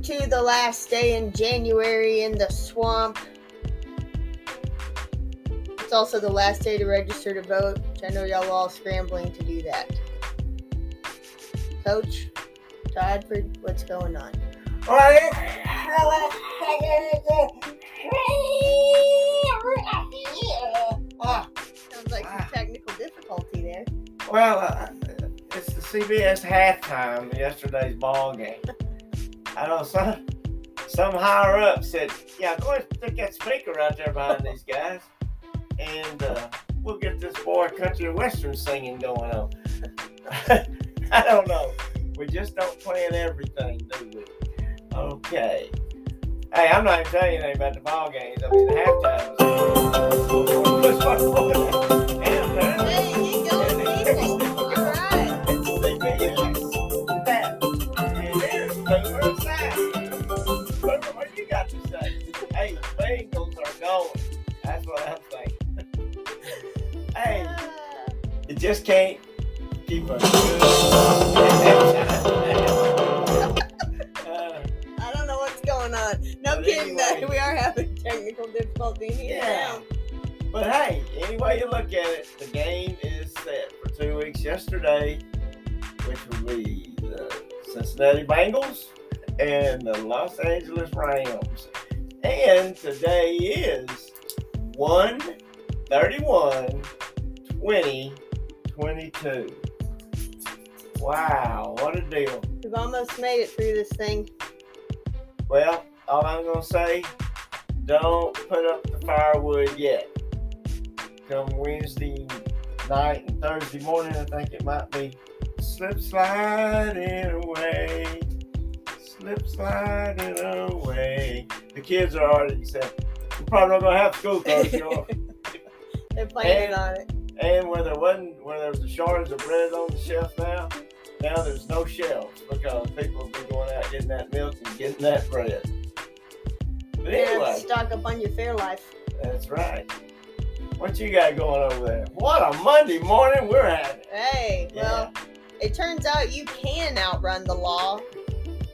Welcome to the last day in January in the swamp. It's also the last day to register to vote, which I know y'all all scrambling to do that. Coach, Todd, what's going on? Sounds like some technical difficulty there. Well, uh, it's the CBS halftime yesterday's ball game. I don't know some some higher up said, "Yeah, go ahead stick that speaker out there behind these guys, and uh, we'll get this boy country western singing going on." I don't know. We just don't plan everything, do we? Okay. Hey, I'm not even telling you anything about the ball games. I mean, the halftime. Hey, just can't keep a good. Uh, I don't know what's going on. No kidding, anyway. We are having technical difficulty here Yeah. now. But hey, any way you look at it, the game is set for two weeks yesterday, which will be the Cincinnati Bengals and the Los Angeles Rams. And today is 131 20 22. Wow, what a deal. We've almost made it through this thing. Well, all I'm gonna say, don't put up the firewood yet. Come Wednesday night and Thursday morning, I think it might be slip sliding away, slip sliding away. The kids are already said, "We're probably not gonna have school Thursday." or-" They're planning on it. And where there wasn't, where there was a shortage of bread on the shelf now, now there's no shelves because people have been going out getting that milk and getting that bread. But Yeah, anyway, stock up on your Fairlife. that's right. What you got going over there? What a Monday morning we're having. Hey, well, it turns out you can outrun the law,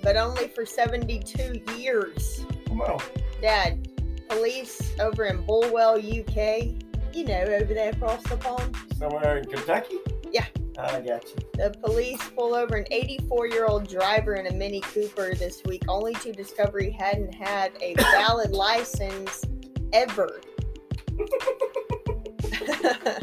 but only for 72 years. Come on. Dad, police over in Bulwell, UK, you know, over there across the pond, Somewhere in Kentucky? Yeah. I got you. the police pull over an 84 year old driver in a Mini Cooper this week, only to discover he hadn't had a valid license ever.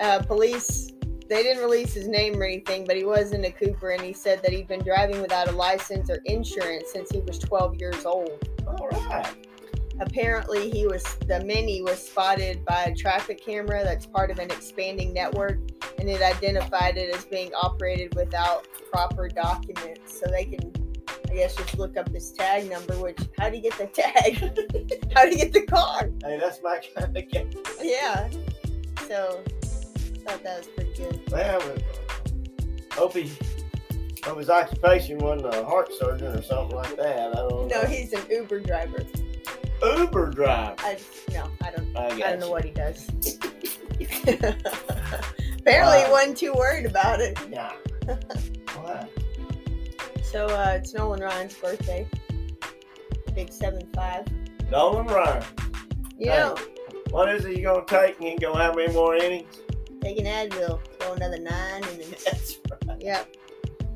uh, police they didn't release his name or anything, but he was in a Cooper, and he said that he'd been driving without a license or insurance since he was 12 years old. All right. Apparently, he was the Mini was spotted by a traffic camera that's part of an expanding network, and it identified it as being operated without proper documents. So they can, I guess, just look up his tag number. Which, how do you get the tag? how do you get the car? Hey, that's my kind of game. Yeah. So, I thought that was pretty good. Well, hope he, hope his occupation wasn't a heart surgeon or something like that. I don't No, know. he's an Uber driver. Uber driver. I no, I don't. I, I don't know what he does. Apparently, he Wow. wasn't too worried about it. Yeah. What? So uh, it's Nolan Ryan's birthday. Big seven five. Nolan Ryan. You Hey. know, What is it you gonna take? And You ain't gonna have any more innings? take an Advil, go another nine, and then That's right. yeah.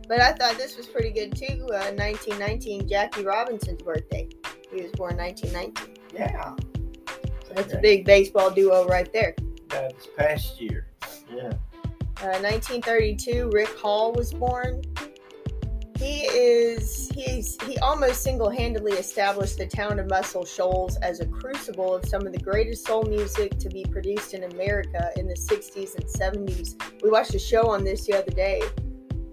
But I thought this was pretty good too. Uh, 1919, Jackie Robinson's birthday. He was born 1919. Yeah. So that's a big baseball duo right there. That this past year. Yeah. Uh, 1932, Rick Hall was born. He is he's he almost single-handedly established the town of Muscle Shoals as a crucible of some of the greatest soul music to be produced in America in the 60s and 70s. We watched a show on this the other day.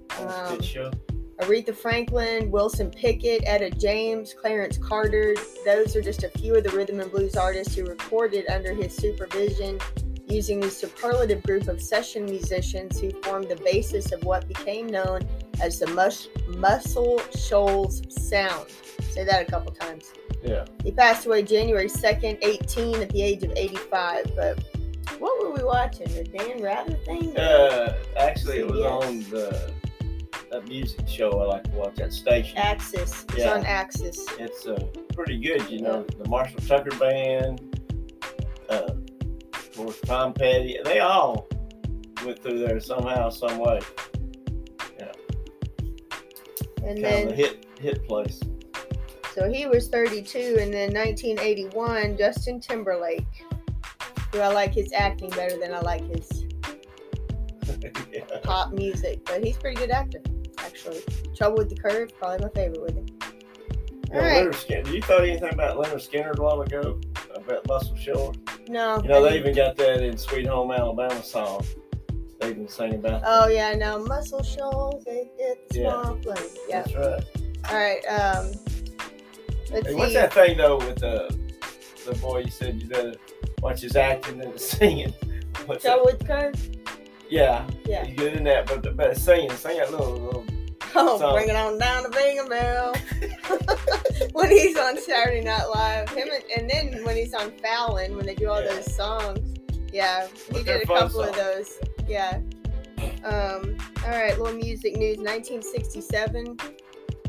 That was a Um, good show. Aretha Franklin, Wilson Pickett, Etta James, Clarence Carter. Those are just a few of the rhythm and blues artists who recorded under his supervision using the superlative group of session musicians who formed the basis of what became known as the Mus- Muscle Shoals Sound. Say that a couple times. Yeah. He passed away January 2nd, 18, at the age of 85. But what were we watching? The Dan Rather thing? Uh, actually, it was on the music show I like to watch. That station. AXS. It's Yeah. on AXS. It's uh, pretty good, you know. The Marshall Tucker Band, uh, of course, Tom Petty. They all went through there somehow, some way. Yeah. And Kind of a then, hit hit place. so he was 32, and then 1981, Justin Timberlake. Do I like his acting better than I like his yeah. pop music? But he's a pretty good actor, actually. Trouble with the Curve, probably my favorite with. Well, All right. Lynyrd Skynyrd. You thought anything about Lynyrd Skynyrd a while ago? About Muscle Shoals? No. You know, they even got that in Sweet Home Alabama song. They even sing about that. Oh yeah, no muscle shoals. They get Yeah. swampland. Yeah. That's right. All right. Um. Let's Hey, see. what's that thing though with the the boy you said you better watch his acting and his singing? What's Trouble that? with the Curve. Yeah, Yeah. he's good in that, but the, but singing, sing that little little. Oh, So- bring it on down to Binghamville. when he's on Saturday Night Live, him and, and then when he's on Fallon, when they do all Yeah. those songs. Yeah, he did a couple of those. Yeah. Um. All right, little music news. 1967.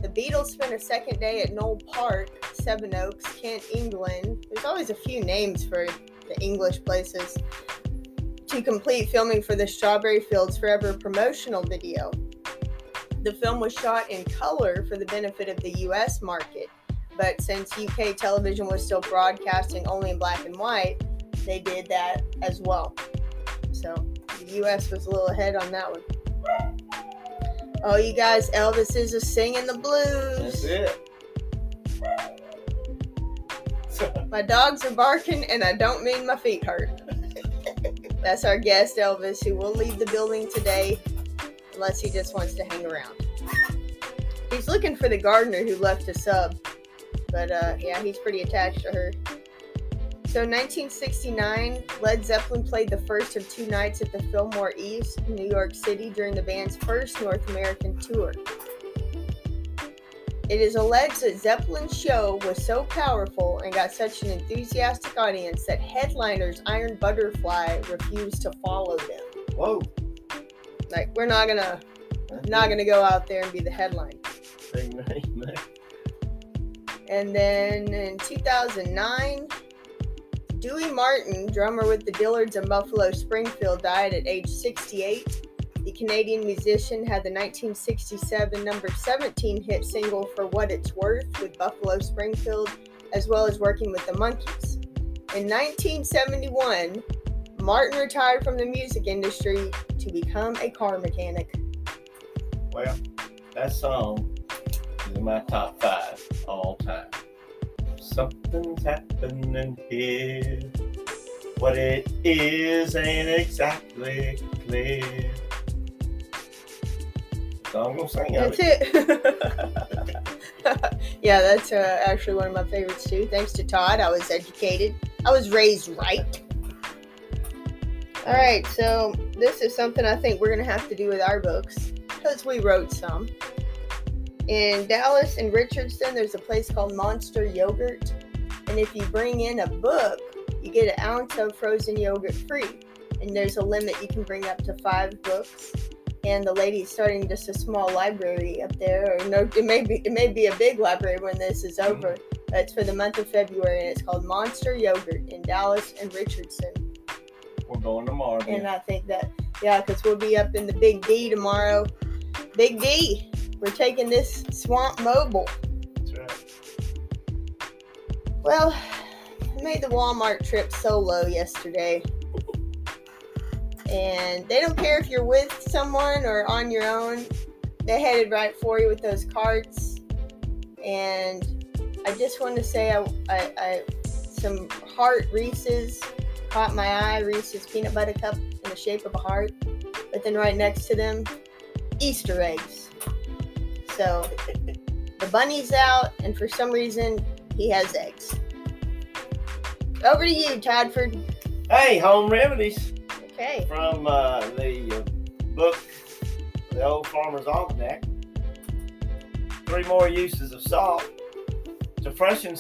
The Beatles spent a second day at Knole Park, Sevenoaks, Kent, England. There's always a few names for the English places. To complete filming for the Strawberry Fields Forever promotional video. The film was shot in color for the benefit of the US market, but since UK television was still broadcasting only in black and white, they did that as well. So the US was a little ahead on that one. Oh, you guys, Elvis is a singing the blues. That's it. My dogs are barking, and I don't mean my feet hurt. That's our guest, Elvis, who will leave the building today unless he just wants to hang around. He's looking for the gardener who left a sub, but uh, yeah, he's pretty attached to her. So, 1969, Led Zeppelin played the first of two nights at the Fillmore East, in New York City, during the band's first North American tour. It is alleged that Zeppelin's show was so powerful and got such an enthusiastic audience that headliners Iron Butterfly refused to follow them. Whoa. Like, we're not gonna not gonna go out there and be the headline. And then in 2009, Dewey Martin, drummer with the Dillards of Buffalo Springfield, died at age 68. The Canadian musician had the 1967 number 17 hit single for What It's Worth with Buffalo Springfield, as well as working with the Monkees. In 1971, Martin retired from the music industry to become a car mechanic. Well, that song is in my top five all time. Something's happening here. What it is ain't exactly clear. So I'm gonna sing That's it. yeah, that's uh, actually one of my favorites too. Thanks to Todd, I was educated. I was raised right. All right, so this is something I think we're gonna have to do with our books because we wrote some. In Dallas and Richardson, there's a place called Monster Yogurt, and if you bring in a book, you get an ounce of frozen yogurt free. And there's a limit; you can bring up to five books and the lady's starting just a small library up there or no it may be it may be a big library when this is over but it's for the month of february and it's called monster yogurt in dallas and richardson We're going tomorrow. and i think that yeah because we'll be up in the big d tomorrow big d we're taking this swamp mobile That's right. well i made the walmart trip solo yesterday and they don't care if you're with someone or on your own. They headed right for you with those carts. And I just want to say, I, I, I some heart Reese's caught my eye. Reese's peanut butter cup in the shape of a heart, but then right next to them, Easter eggs. So the bunny's out, and for some reason, he has eggs. Over to you, Tadford. Hey, home remedies Okay. from uh, the uh, book, The Old Farmer's Almanac. Three more uses of salt. To freshen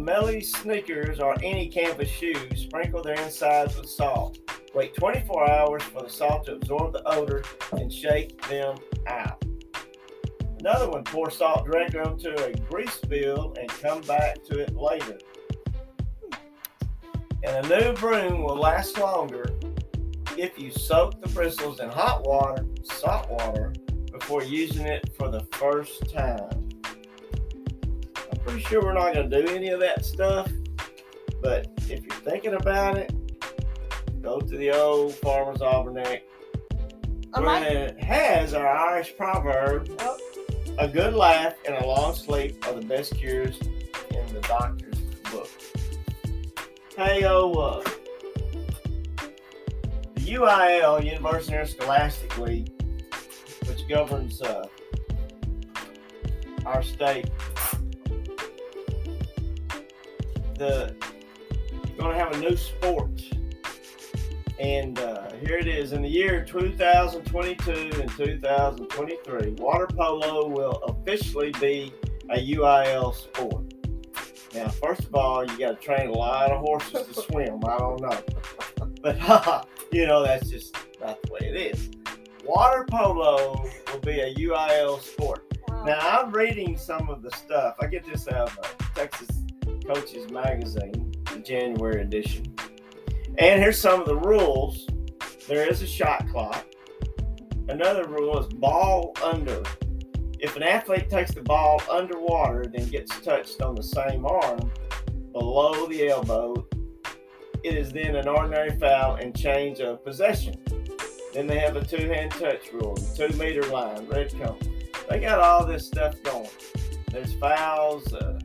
smelly sneakers or any canvas shoes, sprinkle their insides with salt. Wait 24 hours for the salt to absorb the odor and shake them out. Another one, pour salt directly onto a grease spill and come back to it later. And a new broom will last longer if you soak the bristles in hot water, salt water, before using it for the first time. Pretty sure we're not going to do any of that stuff, but if you're thinking about it, go to the old Farmer's Almanac. Where like it has our Irish proverb oh, a good laugh and a long sleep are the best cures in the doctor's book. Hey, oh, uh, the UIL, University Interscholastic League, which governs uh, our state, the going to have a new sport. And uh, here it is. In the year 2022 and 2023, water polo will officially be a UIL sport. Now, first of all, you got to train a lot of horses to swim. I don't know. But, you know, that's just not the way it is. Water polo will be a UIL sport. wow. Now I'm reading some of the stuff. I get this out of uh, Texas Coaches Magazine, January edition. And here's some of the rules. There is a shot clock. Another rule is ball under. If an athlete takes the ball underwater, then gets touched on the same arm below the elbow, it is then an ordinary foul and change of possession. Then they have a two-hand touch rule, two-meter line, red cone they got all this stuff going. There's fouls, uh,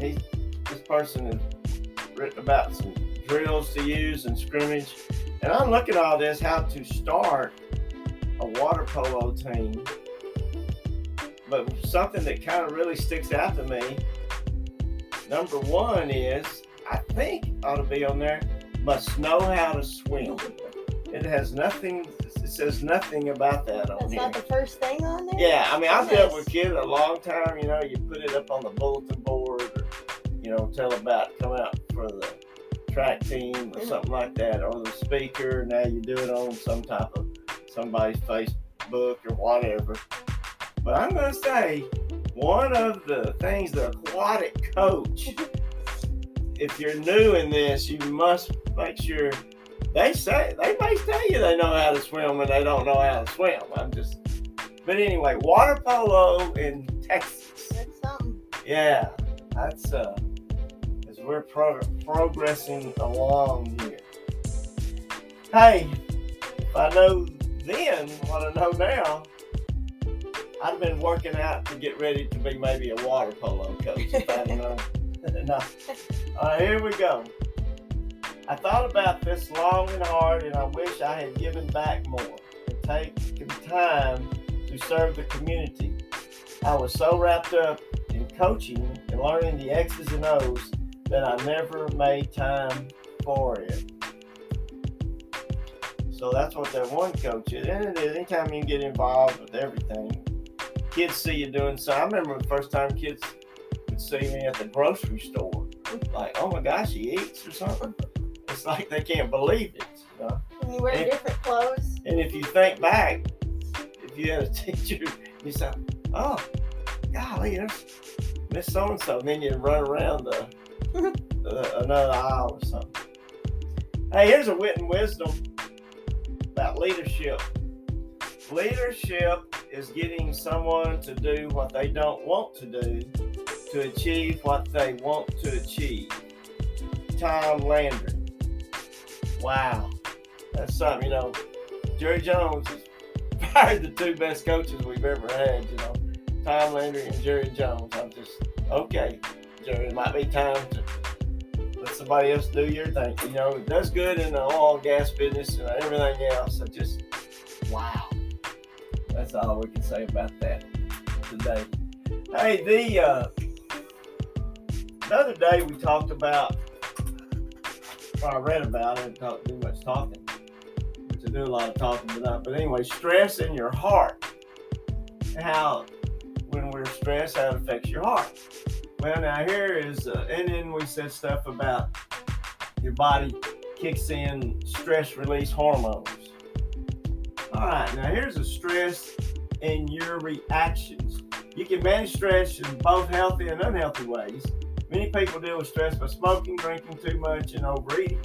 and he, this person has written about some drills to use and scrimmage. And I'm looking at all this how to start a water polo team. But something that kind of really sticks out to me, number one is I think ought to be on there. Must know how to swim. It has nothing. It says nothing about that on That's here. not the first thing on there? Yeah, I mean, I've dealt with kids a long time. You know, you put it up on the bulletin board, you know, tell about come out for the track team or Mhm. something like that, or the speaker. Now you do it on some type of somebody's Facebook or whatever. But I'm gonna say one of the things the aquatic coach, if you're new in this, you must make sure they say they may tell you they know how to swim when they don't know how to swim. I'm just but anyway, water polo in Texas. That's something. Yeah, that's uh, we're pro- progressing along here. Hey, if I know then what I know now, I'd have been working out to get ready to be maybe a water polo coach. If known. no. All right, here we go. I thought about this long and hard, and I wish I had given back more and taken time to serve the community. I was so wrapped up in coaching and learning the X's and O's that I never made time for it. So that's what that one coach is. And it is anytime you get involved with everything, kids see you doing so. I remember the first time kids would see me at the grocery store. Like, oh my gosh, he eats or something. It's like they can't believe it. You know? And you wear Yeah. different clothes. And if you think back, if you had a teacher, you say, "Oh, golly, there's Miss So and So," then you run around the another aisle or something. Hey, here's a wit and wisdom about leadership. Leadership is getting someone to do what they don't want to do to achieve what they want to achieve. Tom Landry. Wow, that's something you know. Jerry Jones is probably the two best coaches we've ever had, you know, Tom Landry and Jerry Jones. I'm just, okay, Jerry, it might be time to let somebody else do your thing. You know, it does good in the oil gas business and everything else. I just, wow. That's all we can say about that today. Hey, the, uh, the other day we talked about, or I read about it, didn't talk, too much talking which I do a lot of talking not. But anyway, stress in your heart. How when we're stressed, how it affects your heart. Well, now here is, uh, and then we said stuff about your body kicks in stress release hormones. All right, now here's a stress in your reactions. You can manage stress in both healthy and unhealthy ways. Many people deal with stress by smoking, drinking too much, and overeating.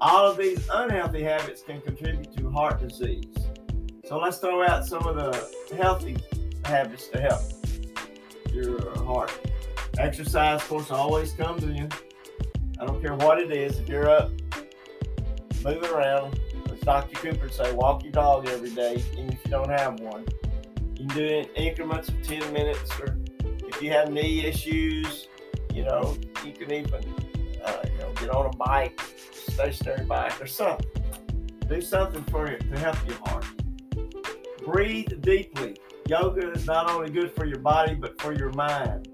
All of these unhealthy habits can contribute to heart disease. So let's throw out some of the healthy habits to help your heart. Exercise, of course, always comes in. I don't care what it is. If you're up, moving around, as Dr. Cooper say, walk your dog every day, even if you don't have one. You can do it in increments of 10 minutes, or if you have knee issues, you know, you can even, uh, you know, get on a bike, stationary bike, or something. Do something for you to help your heart. Breathe deeply. Yoga is not only good for your body, but for your mind.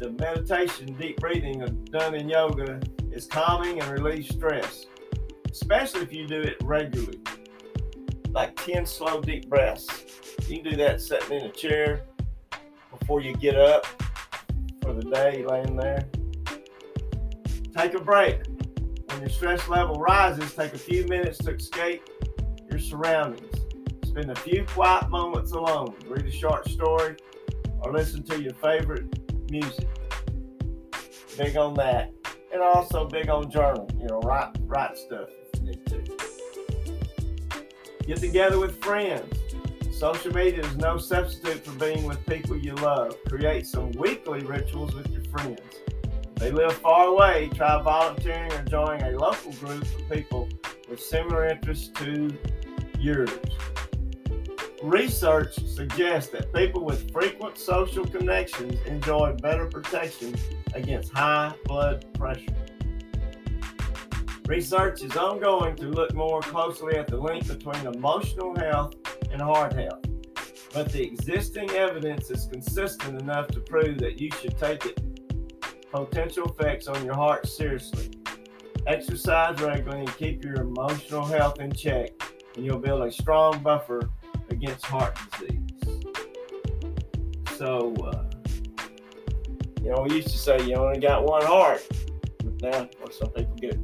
The meditation, deep breathing done in yoga is calming and relieves stress, especially if you do it regularly. Like 10 slow, deep breaths. You can do that sitting in a chair before you get up for the day, laying there. Take a break. When your stress level rises, take a few minutes to escape your surroundings. Spend a few quiet moments alone. Read a short story or listen to your favorite music. Big on that. And also big on journaling. You know, write write stuff if you need to. Get together with friends. Social media is no substitute for being with people you love. Create some weekly rituals with your friends. If they live far away, try volunteering or joining a local group of people with similar interests to yours. Research suggests that people with frequent social connections enjoy better protection against high blood pressure. Research is ongoing to look more closely at the link between emotional health and heart health, but the existing evidence is consistent enough to prove that you should take its potential effects on your heart seriously. Exercise regularly and keep your emotional health in check, and you'll build a strong buffer against heart disease. So, uh, you know, we used to say you only got one heart. But now, well, some people get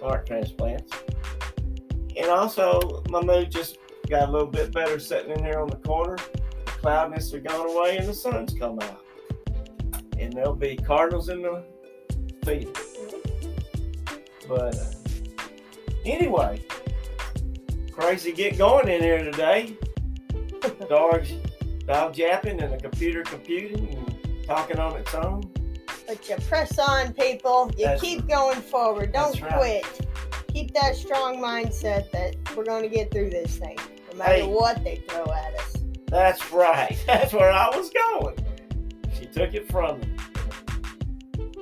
heart transplants. And also, my mood just got a little bit better sitting in here on the corner. The cloudiness has gone away and the sun's come out. And there'll be cardinals in the field. But uh, anyway, crazy get going in here today dogs dog japping and the computer computing and talking on its own. But you press on, people. You That's keep going forward. Don't right. quit. Keep that strong mindset that we're going to get through this thing, no matter Hey. what they throw at us. That's right. That's where I was going. She took it from me.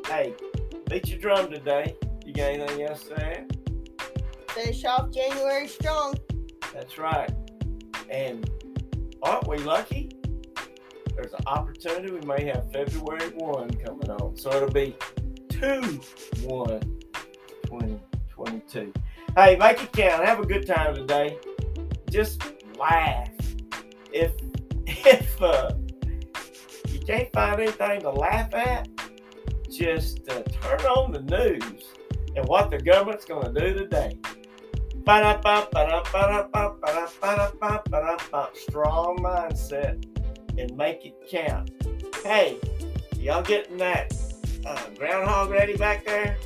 Hey, beat your drum today. You got anything else to add? Finish off January strong. That's right. And aren't we lucky? There's an opportunity. We may have February 1 coming on. So it'll be 2 1 2022. Hey, make it count. Have a good time today. Just laugh. If if uh, you can't find anything to laugh at, just uh, turn on the news and what the government's going to do today. Strong mindset and make it count. Hey, y'all getting that uh, groundhog ready back there?